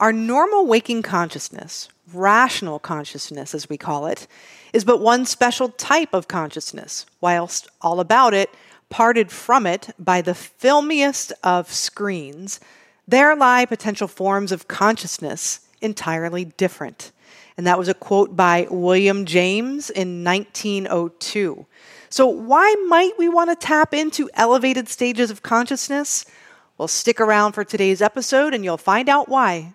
Our normal waking consciousness, rational consciousness as we call it, is but one special type of consciousness, whilst all about it, parted from it by the filmiest of screens, there lie potential forms of consciousness entirely different. And that was a quote by William James in 1902. So, why might we want to tap into elevated stages of consciousness? Well, stick around for today's episode and you'll find out why.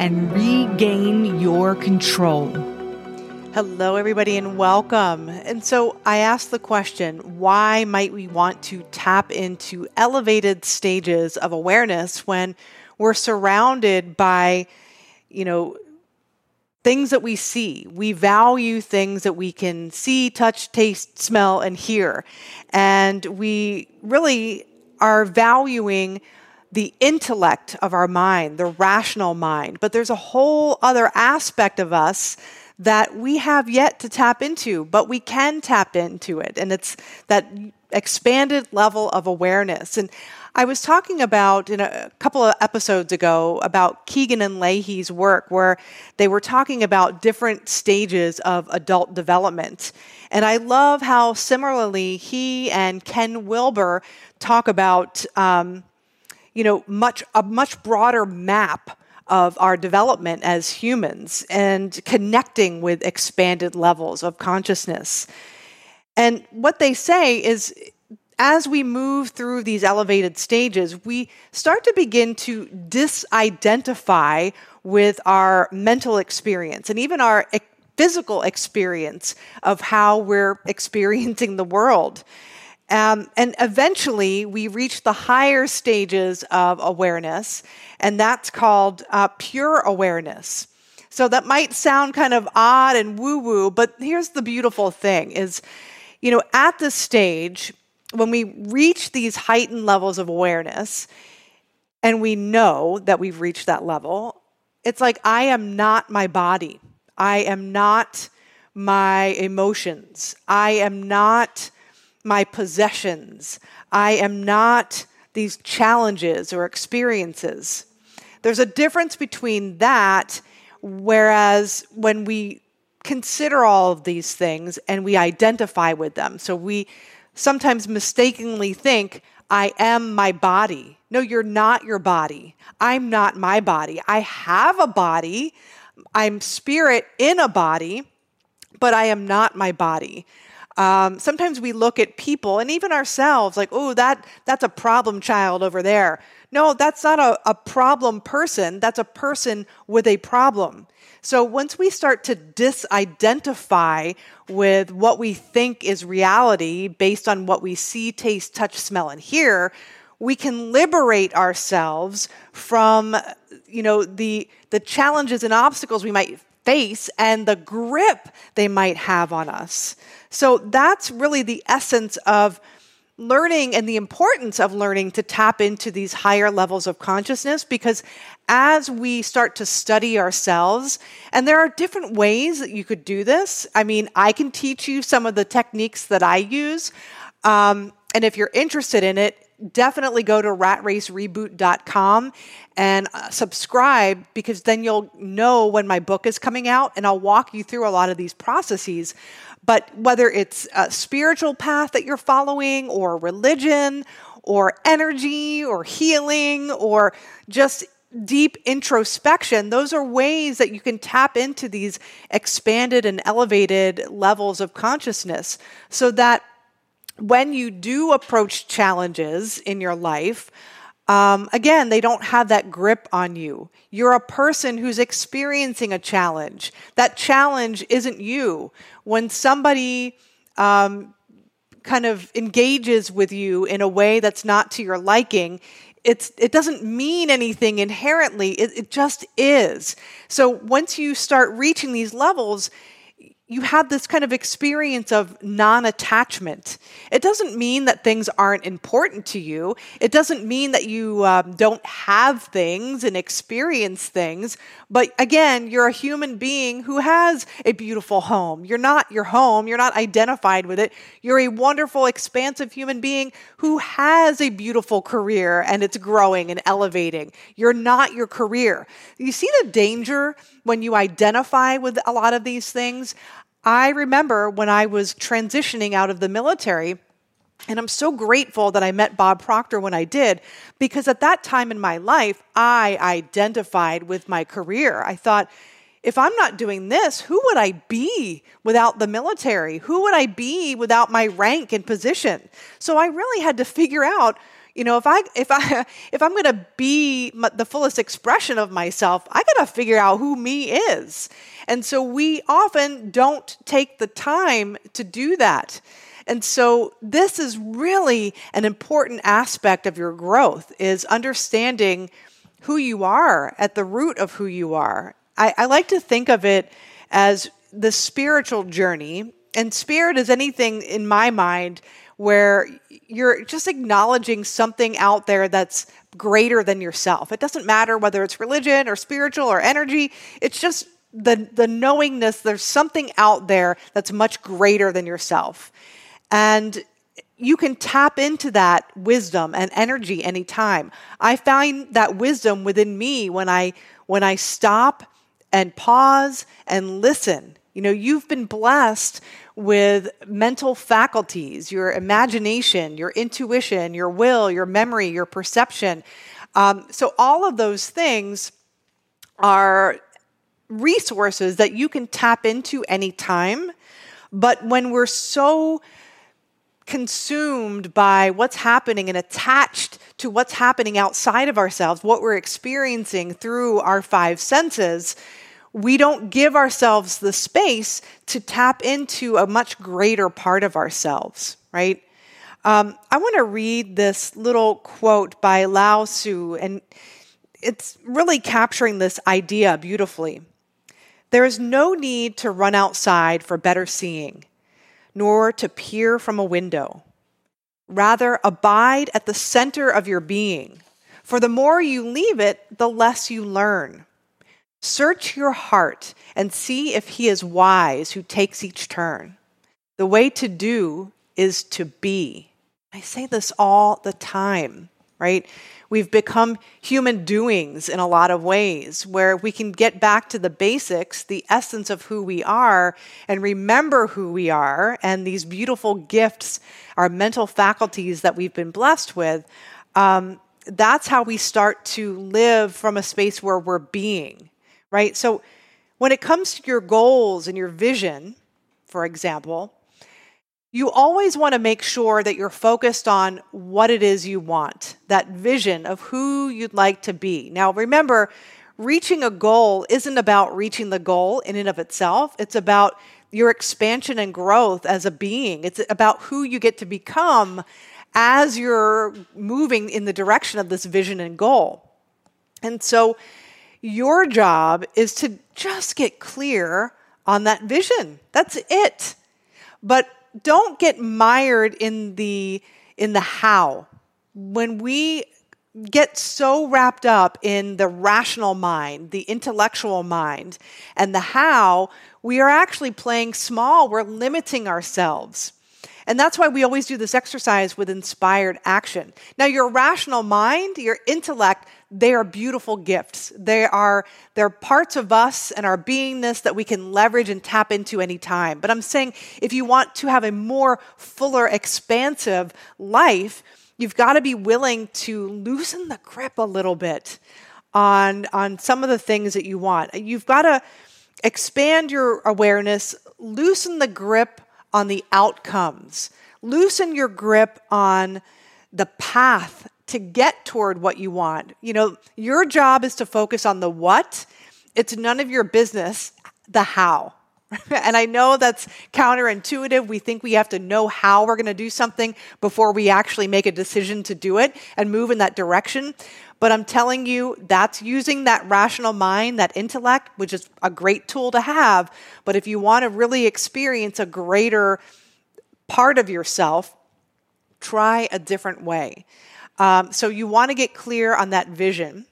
and regain your control. Hello, everybody, and welcome. And so I asked the question why might we want to tap into elevated stages of awareness when we're surrounded by, you know, things that we see. We value things that we can see, touch, taste, smell, and hear. And we really are valuing the intellect of our mind, the rational mind. But there's a whole other aspect of us that we have yet to tap into, but we can tap into it. And it's that expanded level of awareness. And I was talking about in a couple of episodes ago about Kegan and Lahey's work, where they were talking about different stages of adult development. And I love how similarly he and Ken Wilber talk about um, you know, much a much broader map of our development as humans and connecting with expanded levels of consciousness. And what they say is as we move through these elevated stages, we start to begin to disidentify with our mental experience and even our physical experience of how we're experiencing the world. Um, and eventually, we reach the higher stages of awareness, and that's called uh, pure awareness. So that might sound kind of odd and woo woo, but here's the beautiful thing: is you know, at this stage, when we reach these heightened levels of awareness, and we know that we've reached that level, it's like I am not my body. I am not my emotions. I am not my possessions. I am not these challenges or experiences. There's a difference between that, whereas when we consider all of these things and we identify with them, so we sometimes mistakenly think, I am my body. No, you're not your body. I'm not my body. I have a body. I'm spirit in a body, but I am not my body. Um, sometimes we look at people and even ourselves like, oh, that that's a problem child over there. No, that's not a, a problem person. That's a person with a problem. So once we start to disidentify with what we think is reality based on what we see, taste, touch, smell, and hear, we can liberate ourselves from you know the the challenges and obstacles we might face and the grip they might have on us. So that's really the essence of learning and the importance of learning to tap into these higher levels of consciousness because as we start to study ourselves, and there are different ways that you could do this. I mean, I can teach you some of the techniques that I use. Um, and if you're interested in it, definitely go to ratracereboot.com and uh, subscribe because then you'll know when my book is coming out and I'll walk you through a lot of these processes. But whether it's a spiritual path that you're following or religion or energy or healing or just deep introspection, those are ways that you can tap into these expanded and elevated levels of consciousness so that when you do approach challenges in your life, um, again, they don't have that grip on you. You're a person who's experiencing a challenge. That challenge isn't you. When somebody um, kind of engages with you in a way that's not to your liking, it's it doesn't mean anything inherently it, it just is so once you start reaching these levels you have this kind of experience of non attachment. It doesn't mean that things aren't important to you. It doesn't mean that you um, don't have things and experience things. But again, you're a human being who has a beautiful home. You're not your home, you're not identified with it. You're a wonderful, expansive human being who has a beautiful career and it's growing and elevating. You're not your career. You see the danger when you identify with a lot of these things? I remember when I was transitioning out of the military, and I'm so grateful that I met Bob Proctor when I did, because at that time in my life, I identified with my career. I thought, if I'm not doing this, who would I be without the military? Who would I be without my rank and position? So I really had to figure out you know if i if i if i'm going to be the fullest expression of myself i got to figure out who me is. And so we often don't take the time to do that. And so this is really an important aspect of your growth is understanding who you are at the root of who you are. I, I like to think of it as the spiritual journey. And spirit is anything in my mind where you're just acknowledging something out there that's greater than yourself. It doesn't matter whether it's religion or spiritual or energy, it's just the, the knowingness there's something out there that's much greater than yourself. And you can tap into that wisdom and energy anytime. I find that wisdom within me when I when I stop and pause and listen. You know, you've been blessed with mental faculties, your imagination, your intuition, your will, your memory, your perception. Um, so, all of those things are resources that you can tap into anytime. But when we're so consumed by what's happening and attached to what's happening outside of ourselves, what we're experiencing through our five senses, we don't give ourselves the space to tap into a much greater part of ourselves, right? Um, I want to read this little quote by Lao Tzu, and it's really capturing this idea beautifully. There is no need to run outside for better seeing, nor to peer from a window. Rather, abide at the center of your being, for the more you leave it, the less you learn. Search your heart and see if he is wise who takes each turn. The way to do is to be. I say this all the time, right? We've become human doings in a lot of ways where we can get back to the basics, the essence of who we are, and remember who we are and these beautiful gifts, our mental faculties that we've been blessed with. Um, that's how we start to live from a space where we're being right? So when it comes to your goals and your vision, for example, you always want to make sure that you're focused on what it is you want, that vision of who you'd like to be. Now, remember, reaching a goal isn't about reaching the goal in and of itself, it's about your expansion and growth as a being. It's about who you get to become as you're moving in the direction of this vision and goal. And so, your job is to just get clear on that vision. That's it. But don't get mired in the in the how. When we get so wrapped up in the rational mind, the intellectual mind, and the how, we are actually playing small. We're limiting ourselves. And that's why we always do this exercise with inspired action. Now, your rational mind, your intellect, they are beautiful gifts. They are they're parts of us and our beingness that we can leverage and tap into anytime. But I'm saying if you want to have a more fuller, expansive life, you've got to be willing to loosen the grip a little bit on on some of the things that you want. You've got to expand your awareness, loosen the grip on the outcomes. Loosen your grip on the path to get toward what you want. You know, your job is to focus on the what. It's none of your business the how. and I know that's counterintuitive. We think we have to know how we're going to do something before we actually make a decision to do it and move in that direction. But I'm telling you, that's using that rational mind, that intellect, which is a great tool to have. But if you want to really experience a greater part of yourself, try a different way. Um, so you want to get clear on that vision.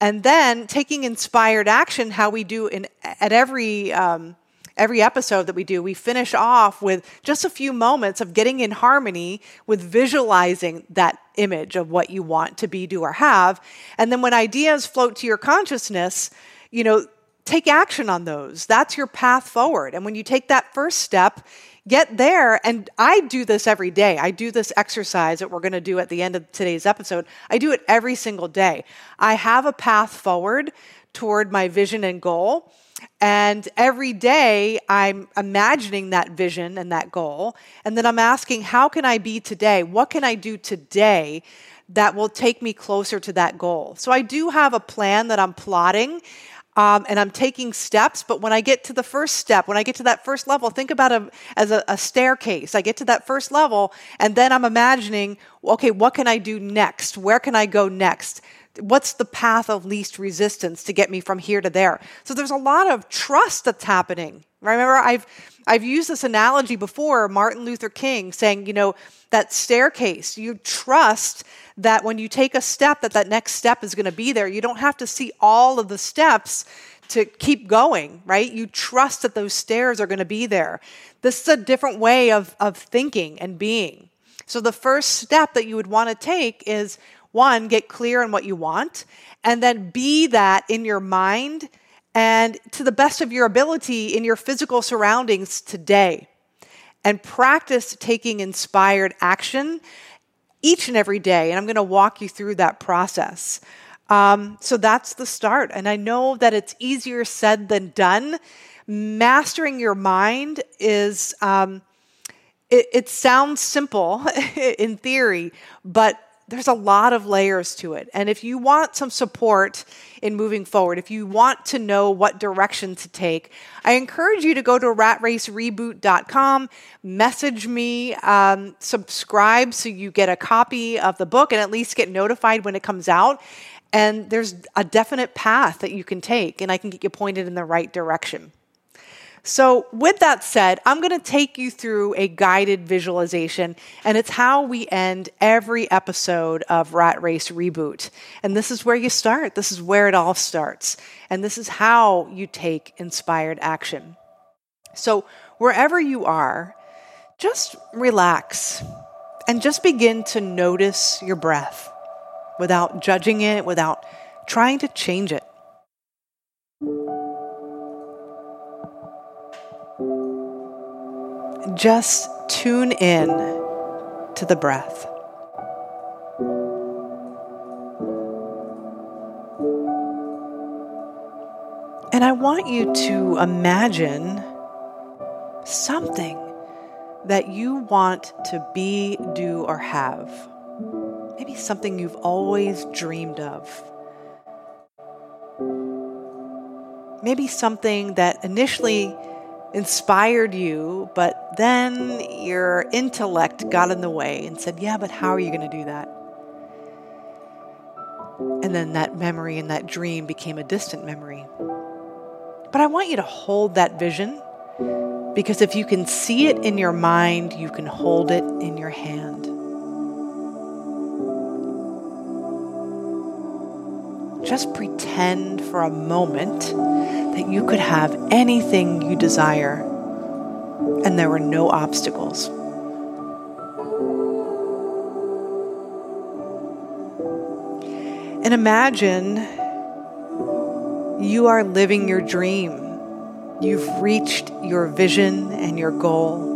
And then taking inspired action, how we do in at every um, every episode that we do, we finish off with just a few moments of getting in harmony with visualizing that image of what you want to be, do, or have. And then when ideas float to your consciousness, you know, take action on those. That's your path forward. And when you take that first step, get there. And I do this every day. I do this exercise that we're going to do at the end of today's episode. I do it every single day. I have a path forward toward my vision and goal. And every day I'm imagining that vision and that goal. And then I'm asking, how can I be today? What can I do today that will take me closer to that goal? So I do have a plan that I'm plotting um, and I'm taking steps. But when I get to the first step, when I get to that first level, think about it as a, a staircase. I get to that first level, and then I'm imagining, okay, what can I do next? Where can I go next? What's the path of least resistance to get me from here to there? So there's a lot of trust that's happening. Remember, I've I've used this analogy before, Martin Luther King saying, you know, that staircase, you trust that when you take a step that that next step is going to be there you don't have to see all of the steps to keep going right you trust that those stairs are going to be there this is a different way of, of thinking and being so the first step that you would want to take is one get clear on what you want and then be that in your mind and to the best of your ability in your physical surroundings today and practice taking inspired action each and every day. And I'm going to walk you through that process. Um, so that's the start. And I know that it's easier said than done. Mastering your mind is, um, it, it sounds simple in theory, but there's a lot of layers to it. And if you want some support in moving forward, if you want to know what direction to take, I encourage you to go to ratracereboot.com, message me, um, subscribe so you get a copy of the book and at least get notified when it comes out. And there's a definite path that you can take, and I can get you pointed in the right direction. So, with that said, I'm going to take you through a guided visualization, and it's how we end every episode of Rat Race Reboot. And this is where you start, this is where it all starts, and this is how you take inspired action. So, wherever you are, just relax and just begin to notice your breath without judging it, without trying to change it. Just tune in to the breath. And I want you to imagine something that you want to be, do, or have. Maybe something you've always dreamed of. Maybe something that initially inspired you, but then your intellect got in the way and said, Yeah, but how are you going to do that? And then that memory and that dream became a distant memory. But I want you to hold that vision because if you can see it in your mind, you can hold it in your hand. Just pretend for a moment that you could have anything you desire and there were no obstacles. And imagine you are living your dream. You've reached your vision and your goal.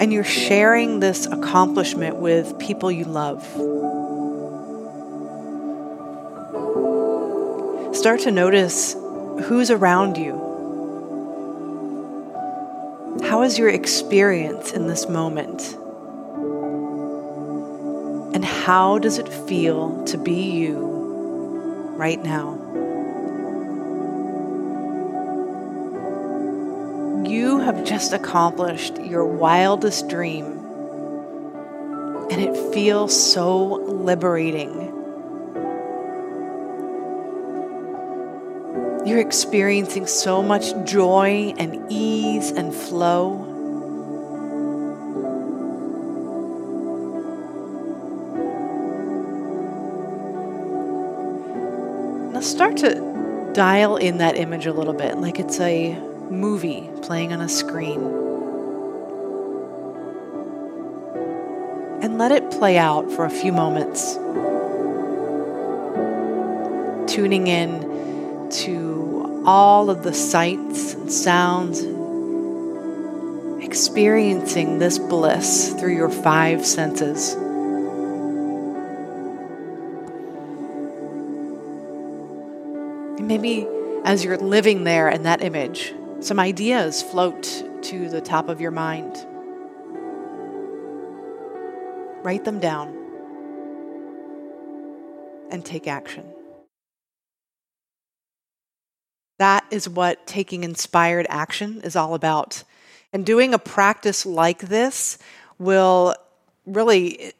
And you're sharing this accomplishment with people you love. Start to notice who's around you. How is your experience in this moment? And how does it feel to be you right now. You have just accomplished your wildest dream, and it feels so liberating. You're experiencing so much joy and ease and flow. Now start to dial in that image a little bit, like it's a movie playing on a screen. And let it play out for a few moments. Tuning in to all of the sights and sounds, experiencing this bliss through your five senses. maybe as you're living there in that image, some ideas float to the top of your mind. Write them down and take action. That is what taking inspired action is all about. And doing a practice like this will really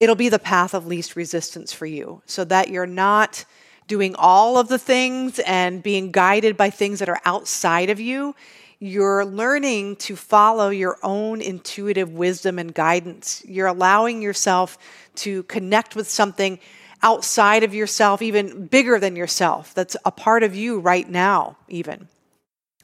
it'll be the path of least resistance for you so that you're not doing all of the things and being guided by things that are outside of you, you're learning to follow your own intuitive wisdom and guidance. You're allowing yourself to connect with something outside of yourself, even bigger than yourself, that's a part of you right now, even.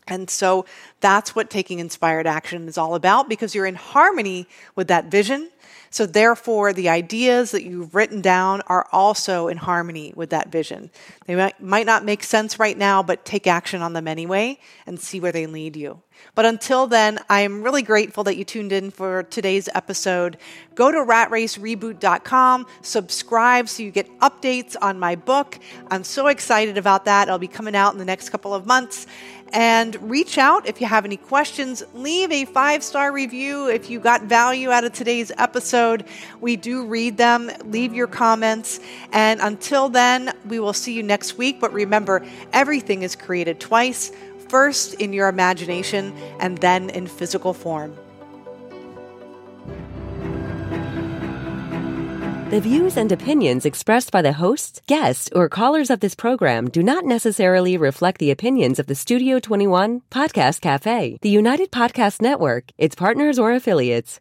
And so that's what taking inspired action is all about because you're in harmony with that vision so, therefore, the ideas that you've written down are also in harmony with that vision. They might, might not make sense right now, but take action on them anyway and see where they lead you. But until then, I am really grateful that you tuned in for today's episode. Go to ratracereboot.com, subscribe so you get updates on my book. I'm so excited about that. It'll be coming out in the next couple of months and reach out if you have any questions. Leave a five star review if you got value out of today's episode. We do read them. Leave your comments. And until then, we will see you next week. But remember, everything is created twice first in your imagination and then in physical form. The views and opinions expressed by the hosts, guests, or callers of this program do not necessarily reflect the opinions of the Studio 21 Podcast Cafe, the United Podcast Network, its partners, or affiliates.